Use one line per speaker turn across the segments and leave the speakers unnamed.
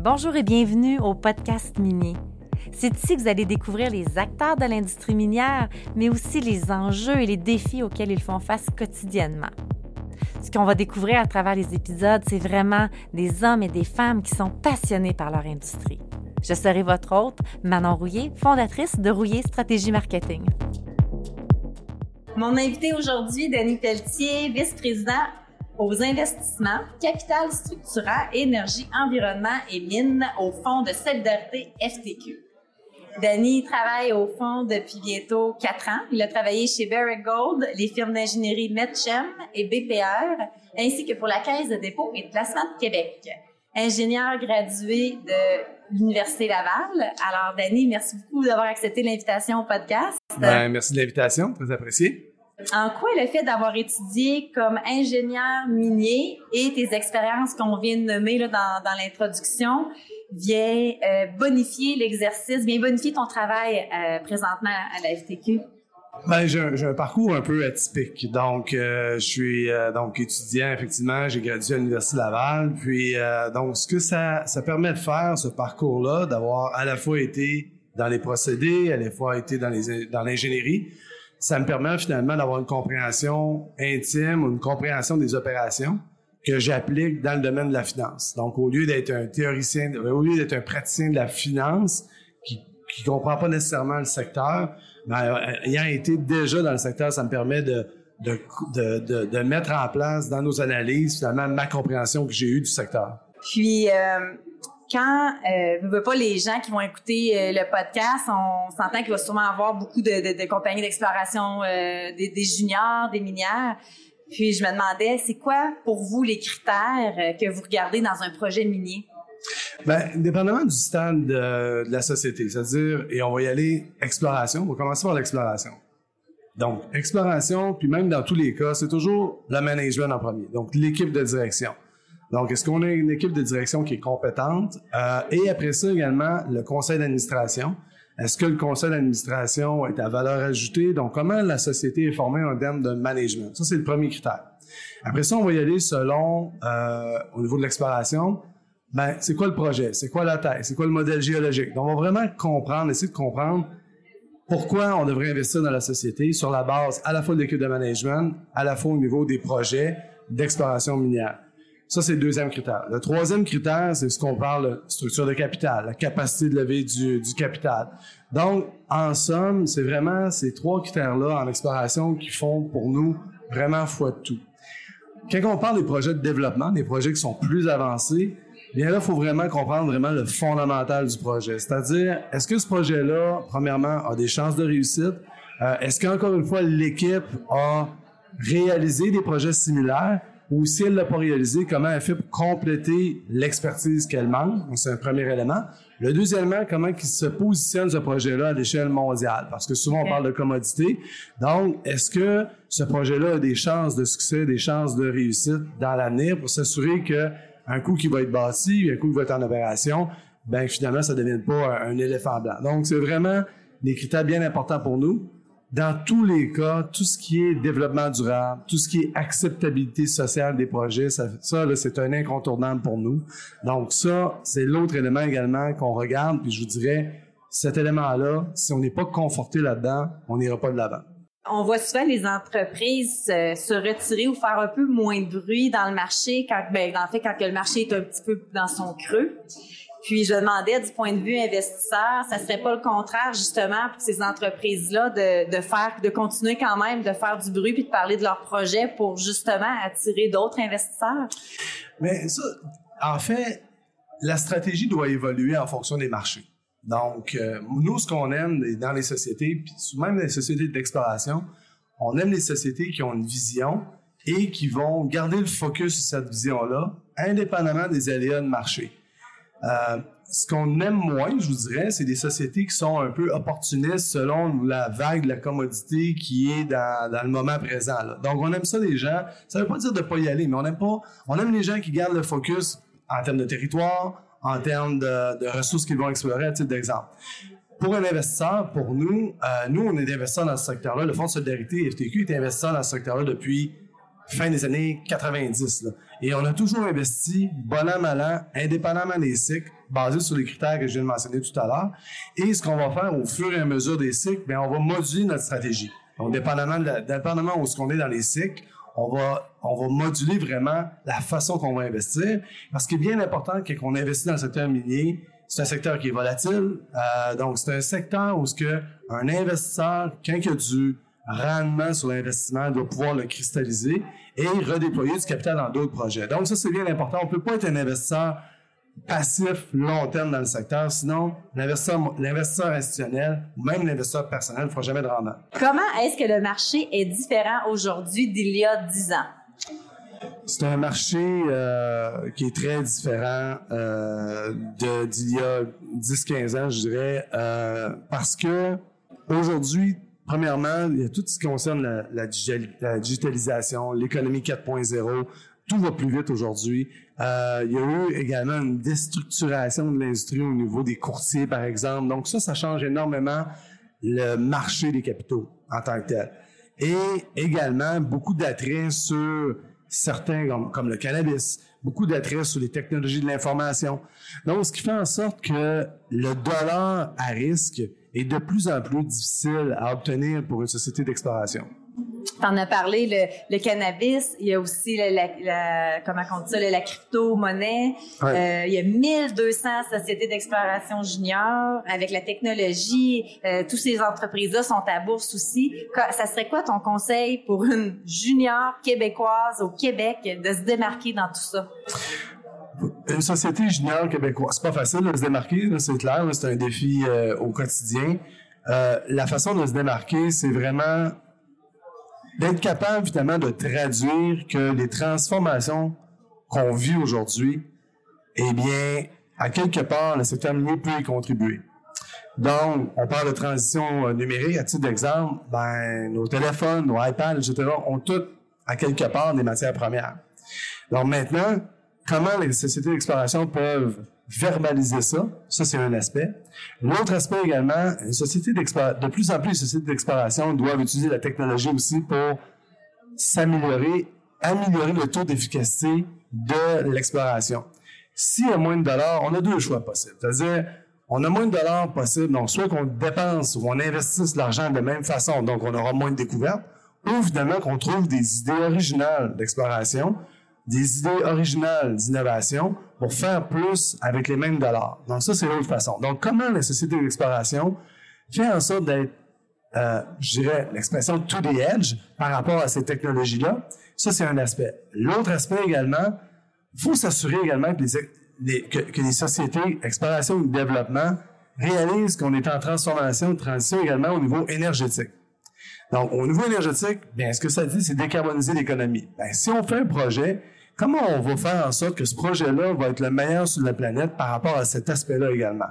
Bonjour et bienvenue au podcast minier. C'est ici que vous allez découvrir les acteurs de l'industrie minière, mais aussi les enjeux et les défis auxquels ils font face quotidiennement. Ce qu'on va découvrir à travers les épisodes, c'est vraiment des hommes et des femmes qui sont passionnés par leur industrie. Je serai votre hôte, Manon Rouillé, fondatrice de Rouillé Stratégie Marketing. Mon invité aujourd'hui, Denis Pelletier, vice-président aux investissements, capital structurant, énergie, environnement et mines au Fonds de solidarité FTQ. Danny travaille au fond depuis bientôt quatre ans. Il a travaillé chez Barrick Gold, les firmes d'ingénierie Metchem et BPR, ainsi que pour la Caisse de dépôt et de placement de Québec. Ingénieur gradué de l'Université Laval. Alors, Danny, merci beaucoup d'avoir accepté l'invitation au podcast.
Ben, merci de l'invitation, très apprécié.
En quoi le fait d'avoir étudié comme ingénieur minier et tes expériences qu'on vient de nommer là, dans, l'introduction vient euh, bonifier l'exercice, vient bonifier ton travail euh, présentement à la FTQ?
Ben, j'ai un, parcours un peu atypique. Donc, euh, je suis donc étudiant, effectivement. J'ai gradué à l'Université Laval. Puis, donc, ce que ça, ça permet de faire, ce parcours-là, d'avoir à la fois été dans les procédés, à la fois été dans l'ingénierie, ça me permet finalement d'avoir une compréhension intime ou une compréhension des opérations que j'applique dans le domaine de la finance. Donc, au lieu d'être un théoricien, au lieu d'être un praticien de la finance qui qui comprend pas nécessairement le secteur, ben, euh, ayant été déjà dans le secteur, ça me permet de de, de, de, mettre en place dans nos analyses finalement ma compréhension que j'ai eue du secteur.
Puis, euh, quand euh, veux pas les gens qui vont écouter euh, le podcast, on s'entend qu'il va sûrement avoir beaucoup de, compagnies d'exploration, euh, des, juniors, des minières. Puis je me demandais, c'est quoi pour vous les critères euh, que vous regardez dans un projet minier?
Ben, dépendamment du stade de, de la société, c'est-à-dire, et on va y aller exploration, on va commencer par l'exploration. Donc, exploration, puis même dans tous les cas, c'est toujours le management en premier, donc l'équipe de direction. Donc, est-ce qu'on a une équipe de direction qui est compétente? Euh, et après ça également, le conseil d'administration. Est-ce que le conseil d'administration est à valeur ajoutée? Donc, comment la société est formée en termes de management? Ça, c'est le premier critère. Après ça, on va y aller selon, euh, au niveau de l'exploration, ben, c'est quoi le projet? C'est quoi la taille? C'est quoi le modèle géologique? Donc, on va vraiment comprendre, essayer de comprendre pourquoi on devrait investir dans la société sur la base à la fois de l'équipe de management, à la fois au niveau des projets d'exploration minière. Ça, c'est le deuxième critère. Le troisième critère, c'est ce qu'on parle structure de capital, la capacité de lever du, du capital. Donc, en somme, c'est vraiment ces trois critères-là en exploration qui font pour nous vraiment foi de tout. Quand on parle des projets de développement, des projets qui sont plus avancés, bien là, il faut vraiment comprendre vraiment le fondamental du projet. C'est-à-dire, est-ce que ce projet-là, premièrement, a des chances de réussite? Euh, est-ce qu'encore une fois, l'équipe a réalisé des projets similaires? Ou si elle l'a pas réalisé, comment elle fait pour compléter l'expertise qu'elle manque? C'est un premier élément. Le deuxièmement, comment il se positionne ce projet-là à l'échelle mondiale, parce que souvent on parle de commodité. Donc, est-ce que ce projet-là a des chances de succès, des chances de réussite dans l'avenir pour s'assurer que un coup qui va être bâti, un coup qui va être en opération, ben finalement ça ne devienne pas un éléphant blanc? Donc, c'est vraiment des critères bien importants pour nous dans tous les cas, tout ce qui est développement durable, tout ce qui est acceptabilité sociale des projets, ça, c'est un incontournable pour nous. Donc ça, c'est l'autre élément également qu'on regarde. Puis je vous dirais, cet élément-là, si on n'est pas conforté là-dedans, on n'ira pas de l'avant.
On voit souvent les entreprises euh, se retirer ou faire un peu moins de bruit dans le marché quand, ben, en fait, quand le marché est un petit peu dans son creux. Puis je demandais du point de vue investisseur, ça serait pas le contraire justement pour ces entreprises-là de, faire, de continuer quand même de faire du bruit puis de parler de leurs projets pour justement attirer d'autres investisseurs?
Mais ça, en fait, la stratégie doit évoluer en fonction des marchés. Donc, euh, nous, ce qu'on aime dans les sociétés, puis même les sociétés d'exploration, on aime les sociétés qui ont une vision et qui vont garder le focus sur cette vision-là, indépendamment des aléas de marché. Euh, ce qu'on aime moins, je vous dirais, c'est des sociétés qui sont un peu opportunistes selon la vague de la commodité qui est dans, le moment présent. Donc, on aime ça les gens. Ça veut pas dire de pas y aller, mais on aime pas. On aime les gens qui gardent le focus en termes de territoire, en termes de, de ressources qu'ils vont explorer, à titre d'exemple. Pour un investisseur, pour nous, euh, nous, on est investisseurs dans ce secteur-là. Le Fonds de solidarité FTQ est investisseur dans ce secteur-là depuis fin des années 90. Là. Et on a toujours investi, bon an, mal an, indépendamment des cycles, basé sur les critères que je viens de mentionner tout à l'heure. Et ce qu'on va faire au fur et à mesure des cycles, bien, on va moduler notre stratégie. Donc, dépendamment, de dépendamment où ce qu'on est dans les cycles, on va, on va moduler vraiment la façon qu'on va investir. Parce est bien important qu'on investit dans le secteur minier, c'est un secteur qui est volatile. Euh, donc, c'est un secteur où ce que un investisseur, quand il a du rendement sur l'investissement, doit pouvoir le cristalliser et redéployer du capital dans d'autres projets. Donc, ça, c'est bien important. On peut pas être un investisseur passif long terme dans le secteur, sinon l'investisseur institutionnel ou même l'investisseur personnel ne fera jamais de rendement.
Comment est-ce que le marché est différent aujourd'hui d'il y a 10 ans?
C'est un marché euh, qui est très différent euh, d'il y a 10-15 ans, je dirais, euh, parce que aujourd'hui, premièrement, il y a tout ce qui concerne la, digitalisation, l'économie 4.0, tout va plus vite aujourd'hui. Euh, il y a eu également une déstructuration de l'industrie au niveau des courtiers, par exemple. Donc ça, ça change énormément le marché des capitaux en tant que tel. Et également beaucoup d'attrait sur certains, comme, le cannabis, beaucoup d'attrait sur les technologies de l'information. Donc, ce qui fait en sorte que le dollar à risque est de plus en plus difficile à obtenir pour une société d'exploration.
T'en as parlé, le, le, cannabis, il y a aussi la, la, comment on dit ça, la, crypto-monnaie. Euh, il y a 1200 sociétés d'exploration junior avec la technologie. Euh, toutes ces entreprises-là sont à bourse aussi. Ça serait quoi ton conseil pour une junior québécoise au Québec de se démarquer dans tout ça?
Une société junior québécoise, c'est pas facile de se démarquer, c'est clair, c'est un défi euh, au quotidien. Euh, la façon de se démarquer, c'est vraiment d'être capable finalement de traduire que les transformations qu'on vit aujourd'hui, eh bien, à quelque part, le secteur minier peut y contribuer. Donc, on parle de transition euh, numérique. À titre d'exemple, ben, nos téléphones, nos iPads, etc., ont toutes, à quelque part, des matières premières. Donc maintenant, comment les sociétés d'exploration peuvent verbaliser ça? Ça, c'est un aspect. L'autre aspect également, de plus en plus, les sociétés d'exploration doivent utiliser la technologie aussi pour s'améliorer, améliorer le taux d'efficacité de l'exploration. S'il y a moins de dollars, on a deux choix possibles. C'est-à-dire, on a moins de dollars possibles, donc soit qu'on dépense ou on investisse l'argent de la même façon, donc on aura moins de découvertes, ou finalement qu'on trouve des idées originales d'exploration, des idées originales d'innovation pour faire plus avec les mêmes dollars. Donc ça, c'est l'autre façon. Donc comment la société d'exploration fait en sorte d'être, euh, je dirais, l'expression to the edge par rapport à ces technologies-là, ça c'est un aspect. L'autre aspect également, il faut s'assurer également que les, que, les sociétés exploration et développement réalisent qu'on est en transformation, transition également au niveau énergétique. Donc, au niveau énergétique, bien, ce que ça dit, c'est décarboniser l'économie. Ben, si on fait un projet Comment on va faire en sorte que ce projet-là va être le meilleur sur la planète par rapport à cet aspect-là également?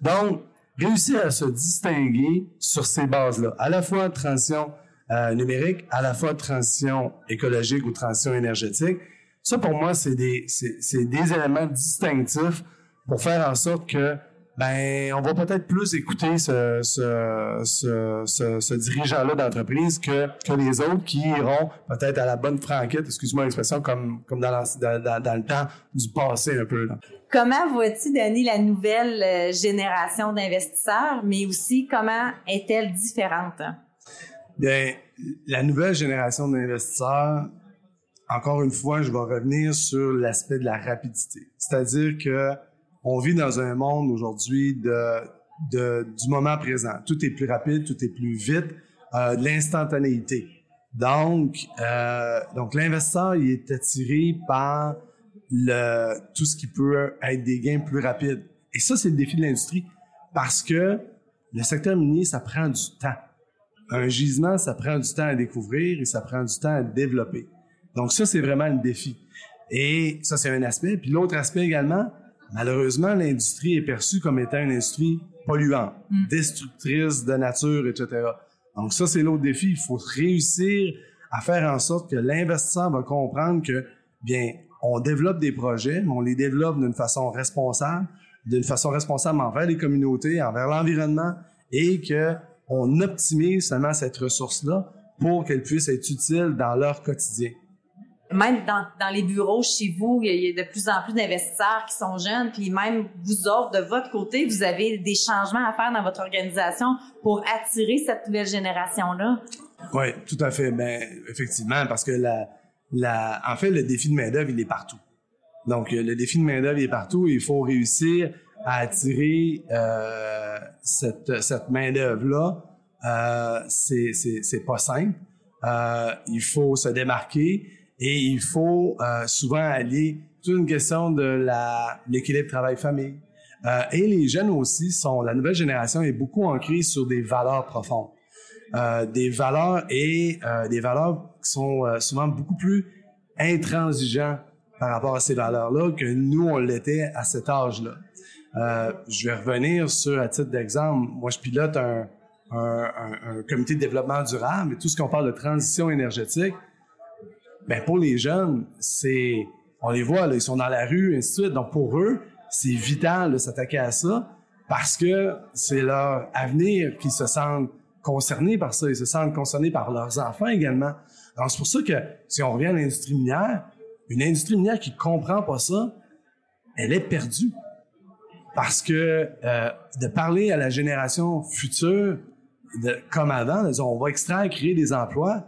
Donc, réussir à se distinguer sur ces bases-là, à la fois transition euh, numérique, à la fois transition écologique ou transition énergétique. Ça, pour moi, c'est des, c'est des éléments distinctifs pour faire en sorte que ben on va peut-être plus écouter ce, ce, ce, ce, dirigeant-là d'entreprise que, que les autres qui iront peut-être à la bonne franquette, excuse-moi l'expression, comme, comme dans, dans, le temps du passé un peu. Là.
Comment vois-tu, Denis, la nouvelle euh, génération d'investisseurs, mais aussi comment est-elle différente?
Bien, la nouvelle génération d'investisseurs, encore une fois, je vais revenir sur l'aspect de la rapidité. C'est-à-dire que on vit dans un monde aujourd'hui de, de, du moment présent. Tout est plus rapide, tout est plus vite, euh, de l'instantanéité. Donc, euh, donc l'investisseur, il est attiré par le, tout ce qui peut être des gains plus rapides. Et ça, c'est le défi de l'industrie parce que le secteur minier, ça prend du temps. Un gisement, ça prend du temps à découvrir et ça prend du temps à développer. Donc ça, c'est vraiment le défi. Et ça, c'est un aspect. Puis l'autre aspect également, Malheureusement, l'industrie est perçue comme étant une industrie polluante, mm. destructrice de nature, etc. Donc ça, c'est l'autre défi. Il faut réussir à faire en sorte que l'investisseur va comprendre que, bien, on développe des projets, mais on les développe d'une façon responsable, d'une façon responsable envers les communautés, envers l'environnement, et que on optimise seulement cette ressource-là pour qu'elle puisse être utile dans leur quotidien.
Même dans, les bureaux chez vous, il y a de plus en plus d'investisseurs qui sont jeunes, puis même vous autres, de votre côté, vous avez des changements à faire dans votre organisation pour attirer cette nouvelle génération-là?
Oui, tout à fait. Ben, effectivement, parce que en fait, le défi de main-d'œuvre, il est partout. Donc, euh, le défi de main-d'œuvre est partout. Il faut réussir à attirer euh, cette, cette main-d'œuvre-là. Euh, c'est pas simple. Euh, il faut se démarquer et il faut euh, souvent allier toute une question de la, l'équilibre travail-famille. Euh, et les jeunes aussi sont, la nouvelle génération est beaucoup ancrée sur des valeurs profondes. Euh, des valeurs et euh, des valeurs qui sont euh, souvent beaucoup plus intransigeants par rapport à ces valeurs-là que nous, on l'était à cet âge-là. Euh, je vais revenir sur, à titre d'exemple, moi, je pilote un, un, un, un, comité de développement durable et tout ce qu'on parle de transition énergétique, ben pour les jeunes, c'est, on les voit, là, ils sont dans la rue, et ainsi de suite. Donc pour eux, c'est vital de s'attaquer à ça parce que c'est leur avenir qu'ils se sentent concernés par ça, ils se sentent concernés par leurs enfants également. Alors c'est pour ça que si on revient à l'industrie minière, une industrie minière qui comprend pas ça, elle est perdue. Parce que euh, de parler à la génération future de, comme avant, de dire, on va extraire, créer des emplois,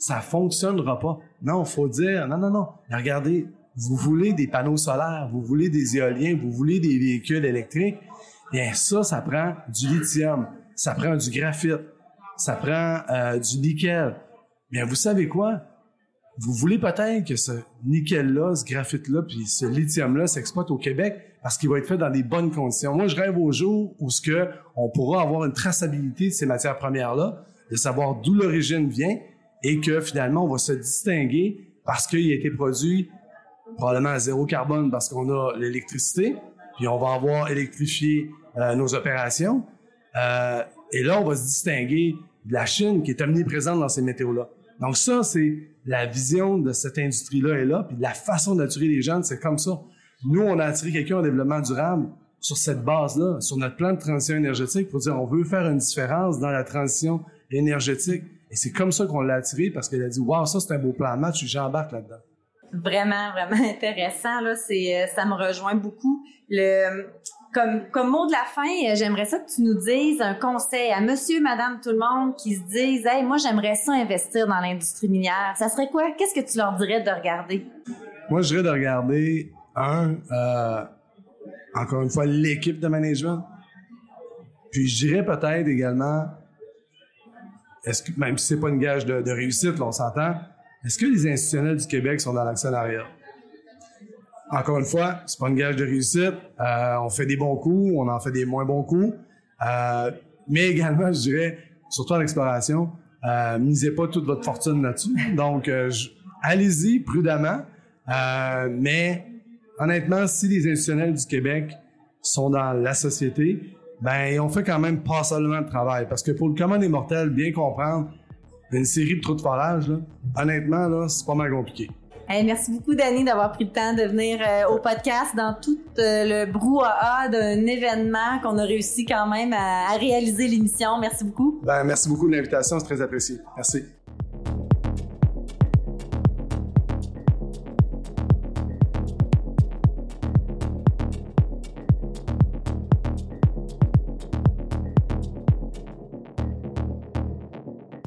ça fonctionnera pas. Non, faut dire, non, non, non. Regardez, vous voulez des panneaux solaires, vous voulez des éoliens, vous voulez des véhicules électriques, bien ça, ça prend du lithium, ça prend du graphite, ça prend euh, du nickel. Bien, vous savez quoi? Vous voulez peut-être que ce nickel-là, ce graphite-là, puis ce lithium-là s'exploite au Québec parce qu'il va être fait dans des bonnes conditions. Moi, je rêve au jour où ce que on pourra avoir une traçabilité de ces matières premières-là, de savoir d'où l'origine vient et que finalement, on va se distinguer parce qu'il a été produit probablement à zéro carbone parce qu'on a l'électricité, puis on va avoir électrifié euh, nos opérations. Euh, et là, on va se distinguer de la Chine qui est omniprésente dans ces météos-là. Donc ça, c'est la vision de cette industrie-là est là, puis la façon d'attirer les jeunes, c'est comme ça. Nous, on a attiré quelqu'un en développement durable sur cette base-là, sur notre plan de transition énergétique, pour dire on veut faire une différence dans la transition énergétique. Et c'est comme ça qu'on l'a attiré parce qu'elle a dit Waouh, ça c'est un beau plan de match, j'embarque là-dedans.
Vraiment, vraiment intéressant. Là, c'est, ça me rejoint beaucoup. Le, comme, comme mot de la fin, j'aimerais ça que tu nous dises un conseil à monsieur, madame, tout le monde qui se disent Hey, moi, j'aimerais ça investir dans l'industrie minière. Ça serait quoi? Qu'est-ce que tu leur dirais de regarder?
Moi, je dirais de regarder, un, euh, encore une fois, l'équipe de management. Puis je dirais peut-être également, même si c'est pas une gage de, réussite, on s'entend, est-ce que les institutionnels du Québec sont dans l'actionnariat? Encore une fois, c'est pas une gage de réussite. Euh, on fait des bons coups, on en fait des moins bons coups. Euh, mais également, je dirais, surtout en exploration, euh, misez pas toute votre fortune là-dessus. Donc, allez-y prudemment. Mais honnêtement, si les institutionnels du Québec sont dans la société, ben on fait quand même pas seulement de travail. Parce que pour le commun des mortels, bien comprendre une série de trous de forage, là, honnêtement, là, c'est pas mal compliqué.
Hey, merci beaucoup, Dani, d'avoir pris le temps de venir euh, au podcast dans tout euh, le brouhaha d'un événement qu'on a réussi quand même à, à réaliser l'émission. Merci beaucoup.
Ben, merci beaucoup de l'invitation, c'est très apprécié. Merci.